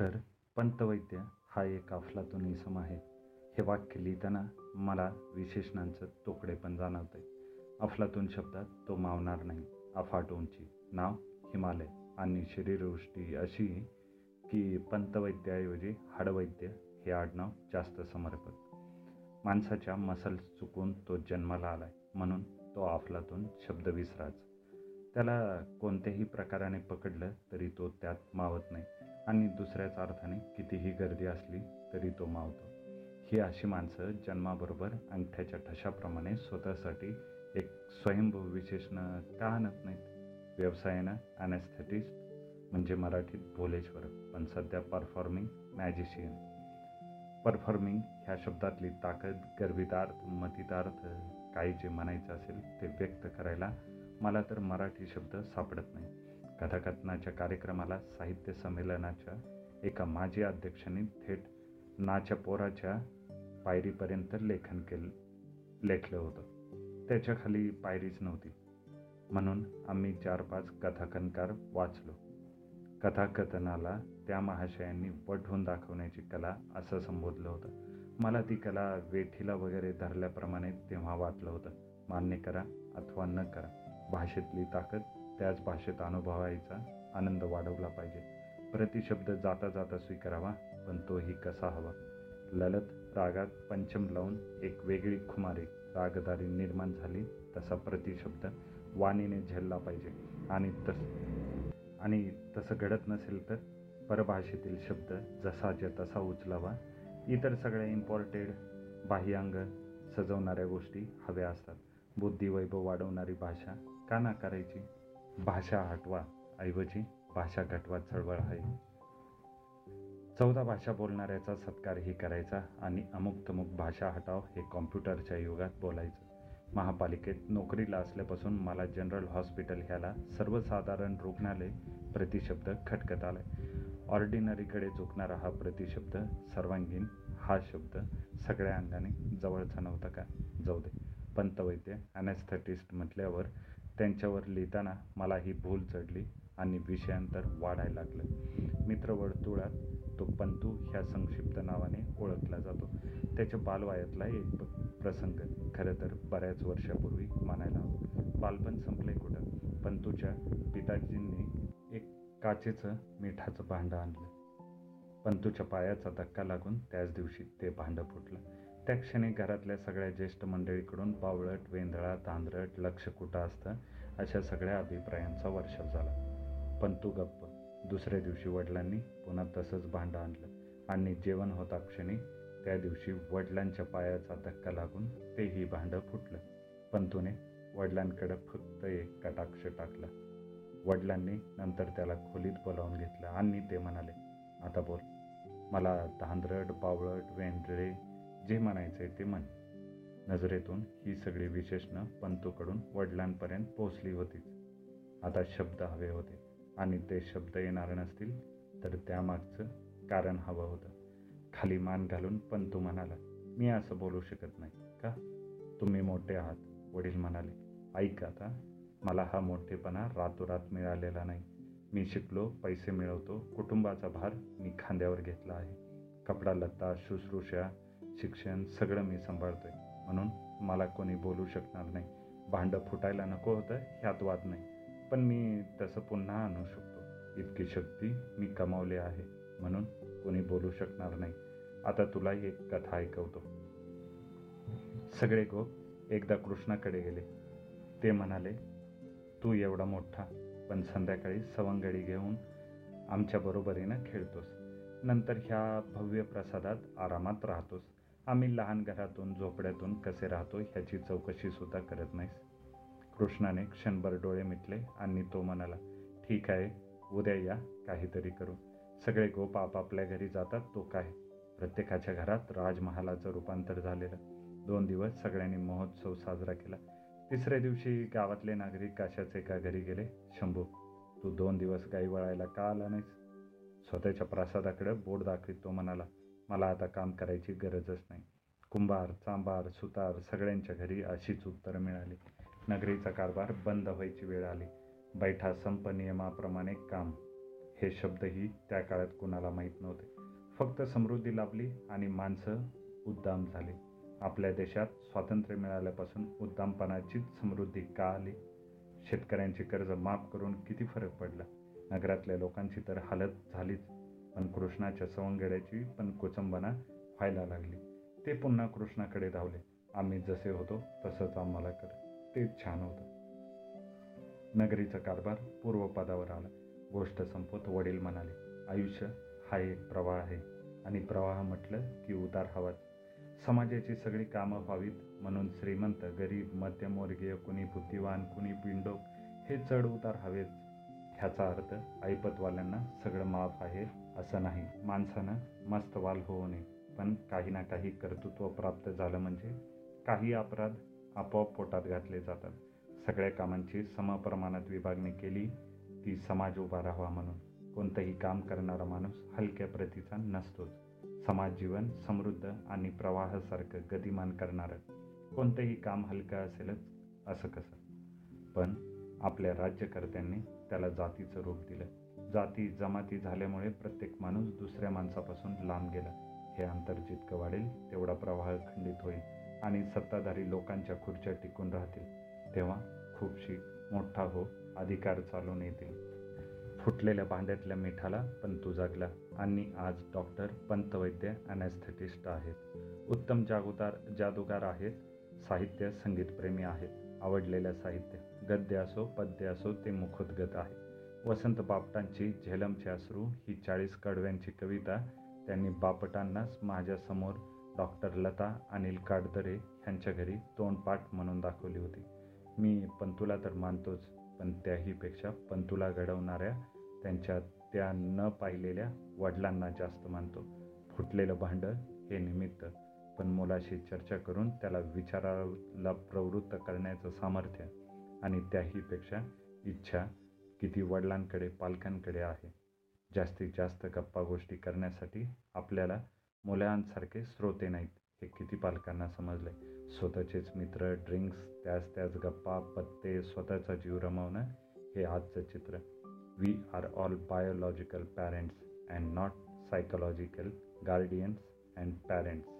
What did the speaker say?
Doctor पंतवैद्य हा एक अफलातून इसम आहे. हे वाक्य लिहिताना मला विशेषणांचं तोकडेपण जाणवते अफलातून शब्दात तो मावणार नाही. अफाट उंची नाव हिमालय. आणि शरीरवृष्टी अशी की पंतवैद्याऐवजी हाडवैद्य हे आडनाव जास्त समर्पक. माणसाच्या मसल्स चुकून तो जन्माला आलाय. म्हणून तो अफलातून शब्द विसराच. त्याला कोणत्याही प्रकाराने पकडलं तरी तो त्यात मावत नाही. आणि दुसऱ्याच अर्थाने कितीही गर्दी असली तरी तो मावतो. ही अशी माणसं जन्माबरोबर अंगठ्याच्या ठशाप्रमाणे स्वतःसाठी एक स्वयंभू विशेषणं का आणत नाहीत. व्यवसायानं ॲनेस्थेटिस्ट म्हणजे मराठीत भोलेश्वर पण सध्या परफॉर्मिंग मॅजिशियन परफॉर्मिंग ह्या शब्दातली ताकद गर्भितार्थ मतितार्थ काही जे म्हणायचं असेल ते व्यक्त करायला मला तर मराठी शब्द सापडत नाही कथाकथनाच्या कार्यक्रमाला साहित्य संमेलनाच्या एका माजी अध्यक्षांनी थेट नाच्या पोराच्या पायरीपर्यंत लेखन केलं लेखलं होतं. त्याच्याखाली पायरीच नव्हती. म्हणून आम्ही चार पाच कथाकनकार वाचलो. कथाकथनाला त्या महाशयांनी वठून दाखवण्याची कला असं संबोधलं होतं. मला ती कला वेठीला वगैरे धरल्याप्रमाणे तेव्हा वाटलं होतं. मान्य करा अथवा न करा भाषेतली ताकद त्याच भाषेत अनुभवायचा आनंद वाढवला पाहिजे. प्रतिशब्द जाता जाता स्वीकारावा पण तोही कसा हवा? ललत रागात पंचम लावून एक वेगळी खुमारी रागदारी निर्माण झाली तसा प्रतिशब्द वाणीने झेलला पाहिजे. आणि तस आणि तसं घडत नसेल तर परभाषेतील शब्द जसाच्या तसा उचलावा. इतर सगळ्या इम्पॉर्टेड बाह्यांग सजवणाऱ्या गोष्टी हव्या असतात. बुद्धिवैभव वाढवणारी भाषा का नाकारायची भाषा हटवा ऐवजी भाषा घटवा चळवळ आहे. चौदा भाषा बोलणाऱ्याचा सत्कारही करायचा आणि अमुक तमुक भाषा हटाव हे कॉम्प्युटरच्या युगात बोलायचं. महापालिकेत नोकरीला असल्यापासून मला जनरल हॉस्पिटल ह्याला सर्वसाधारण रुग्णालय प्रतिशब्द खटकत आलाय. ऑर्डिनरीकडे झुकणारा हा प्रतिशब्द सर्वांगीण हा शब्द सगळ्या अंगाने जवळचा नव्हता का? जाऊ दे. पंतवैद्य ॲनेस्थेटिस्ट म्हटल्यावर त्यांच्यावर लिहिताना मला ही भूल चढली आणि विषयांतर वाढायला लागलं. मित्रवर्तुळात तो पंतू ह्या संक्षिप्त नावाने ओळखला जातो. त्याच्या बालवायातला एक प्रसंग खरं तर बऱ्याच वर्षापूर्वी मानायला हवं. बालपण संपलंय कुठं? पंतूच्या पिताजींनी एक काचेचं मिठाचं भांडं आणलं. पंतूच्या पायाचा धक्का लागून त्याच दिवशी ते भांडं फुटलं. त्या क्षणी घरातल्या सगळ्या ज्येष्ठ मंडळीकडून पावळट वेंधळा तांदरट लक्ष कुठं असतं अशा सगळ्या अभिप्रायांचा वर्षाव झाला. पंतू गप्प. दुसऱ्या दिवशी वडिलांनी पुन्हा तसंच भांडं आणलं आणि जेवण होता क्षणी त्या दिवशी वडिलांच्या पायाचा धक्का लागून तेही भांडं फुटलं. पंतूने वडिलांकडे फक्त एक कटाक्ष टाकला. वडिलांनी नंतर त्याला खोलीत बोलावून घेतलं आणि ते म्हणाले आता बोल. मला धांदरट पावळट वेंढळे जे म्हणायचे ते म्हण. नजरेतून ही सगळी विशेषणं पंतूकडून वडिलांपर्यंत पोहोचली होतीच. आता शब्द हवे होते. आणि ते शब्द येणार नसतील तर त्यामागचं कारण हवं होतं. खाली मान घालून पंतू म्हणाला मी असं बोलू शकत नाही का? तुम्ही मोठे आहात वडील म्हणाले. ऐक आता मला हा मोठेपणा रातोरात मिळालेला नाही. मी शिकलो पैसे मिळवतो कुटुंबाचा भार मी खांद्यावर घेतला आहे. कपडा लत्ता शुश्रूषा शिक्षण सगळं मी सांभाळतो आहे म्हणून मला कोणी बोलू शकणार नाही. भांडं फुटायला नको होतं ह्यात वाद नाही. पण मी तसं पुन्हा आणू शकतो. इतकी शक्ती मी कमावली आहे. म्हणून कोणी बोलू शकणार नाही. आता तुला एक कथा ऐकवतो. सगळे गोप एकदा कृष्णाकडे गेले. ते म्हणाले तू एवढा मोठा पण संध्याकाळी सवंगडी घेऊन आमच्या बरोबरीनं खेळतोस. नंतर ह्या भव्य प्रसादात आरामात राहतोस. आम्ही लहान घरातून झोपड्यातून कसे राहतो ह्याची चौकशीसुद्धा करत नाहीस. कृष्णाने क्षणभर डोळे मिटले आणि तो म्हणाला ठीक आहे उद्या या काहीतरी करू. सगळे गोप आपापल्या घरी जातात तो काय? प्रत्येकाच्या घरात राजमहालाचं रूपांतर झालेलं. दोन दिवस सगळ्यांनी महोत्सव साजरा केला. तिसऱ्या दिवशी गावातले नागरिक काशाचे एका घरी गेले शंभू तू दोन दिवस गाई वळायला का आला नाहीस? स्वतःच्या प्रासादाकडे बोट दाखवीत तो म्हणाला मला आता काम करायची गरजच नाही. कुंभार चांबार सुतार सगळ्यांच्या घरी अशीच उत्तरं मिळाली. नगरीचा कारभार बंद व्हायची वेळ आली. बैठा संप नियमाप्रमाणे काम. हे शब्दही त्या काळात कुणाला माहीत नव्हते. फक्त समृद्धी लाभली आणि माणसं उद्दाम झाली. आपल्या देशात स्वातंत्र्य मिळाल्यापासून उद्दामपणाचीच समृद्धी का आली? शेतकऱ्यांची कर्ज माफ करून किती फरक पडला? नगरातल्या लोकांची तर हालत झालीच. पण कृष्णाच्या सवंगड्याची पण कुचंबना व्हायला लागली. ते पुन्हा कृष्णाकडे धावले. आम्ही जसे होतो तसंच आम्हाला कर. ते छान होतं. नगरीचा कारभार पूर्वपदावर आला. गोष्ट संपवत वडील म्हणाले आयुष्य हा एक प्रवाह आहे आणि प्रवाह म्हटलं की उतार हवाच समाजाची सगळी कामं व्हावीत म्हणून श्रीमंत गरीब मध्यमवर्गीय कुणी बुद्धिवान कुणी पिंडोक हे चढ उतार हवेच ह्याचा अर्थ ऐपतवाल्यांना सगळं माफ आहे असं नाही. माणसानं मस्त वाल होऊ नये पण काही ना काही कर्तृत्व प्राप्त झालं म्हणजे काही अपराध आपोआप पोटात घातले जातात. सगळ्या कामांची समप्रमाणात विभागणी केली ती समाज उभा राहावा म्हणून. कोणतंही काम करणारा माणूस हलक्या प्रतीचा नसतोच. समाज जीवन समृद्ध आणि प्रवाहासारखं गतिमान करणारं. कोणतंही काम हलकं असेलच असं कसं? पण आपल्या राज्यकर्त्यांनी त्याला जातीचं रूप दिलं. जाती जमाती झाल्यामुळे प्रत्येक माणूस दुसऱ्या माणसापासून लांब गेला. हे अंतर जितकं वाढेल तेवढा प्रवाह खंडित होईल आणि सत्ताधारी लोकांच्या खुर्च्या टिकून राहतील. तेव्हा खूपशी मोठा हो अधिकार चालून येतील. फुटलेल्या भांड्यातल्या मिठाला पण तू जागला आणि आज डॉक्टर पंतवैद्य अनॅस्थेटिस्ट आहेत. उत्तम जागोदार जादूगार आहेत. साहित्य संगीतप्रेमी आहेत. आवडलेलं साहित्य. गद्य असो पद्य असो ते मुखोद्गत आहे. वसंत बापटांची झेलमचे अश्रू ही चाळीस कडव्यांची कविता त्यांनी बापटांनाच माझ्यासमोर डॉक्टर लता अनिल काडदरे ह्यांच्या घरी तोंडपाठ म्हणून दाखवली होती. मी पंतुला तर मानतोच पण त्याहीपेक्षा पंतुला घडवणाऱ्या त्यांच्या त्या न पाहिलेल्या वडिलांना जास्त मानतो. फुटलेलं भांडं हे निमित्त पण मुलाशी चर्चा करून त्याला विचाराला प्रवृत्त करण्याचं सामर्थ्य आणि त्याहीपेक्षा इच्छा किती वडिलांकडे पालकांकडे आहे जास्तीत जास्त गप्पा गोष्टी करण्यासाठी आपल्याला मुलांसारखे श्रोते नाहीत हे किती पालकांना समजले स्वतःचेच मित्र ड्रिंक्स त्याच त्याच गप्पा पत्ते स्वतःचा जीव रमवणं हे आजचं चित्र. We are all biological parents and not psychological guardians and parents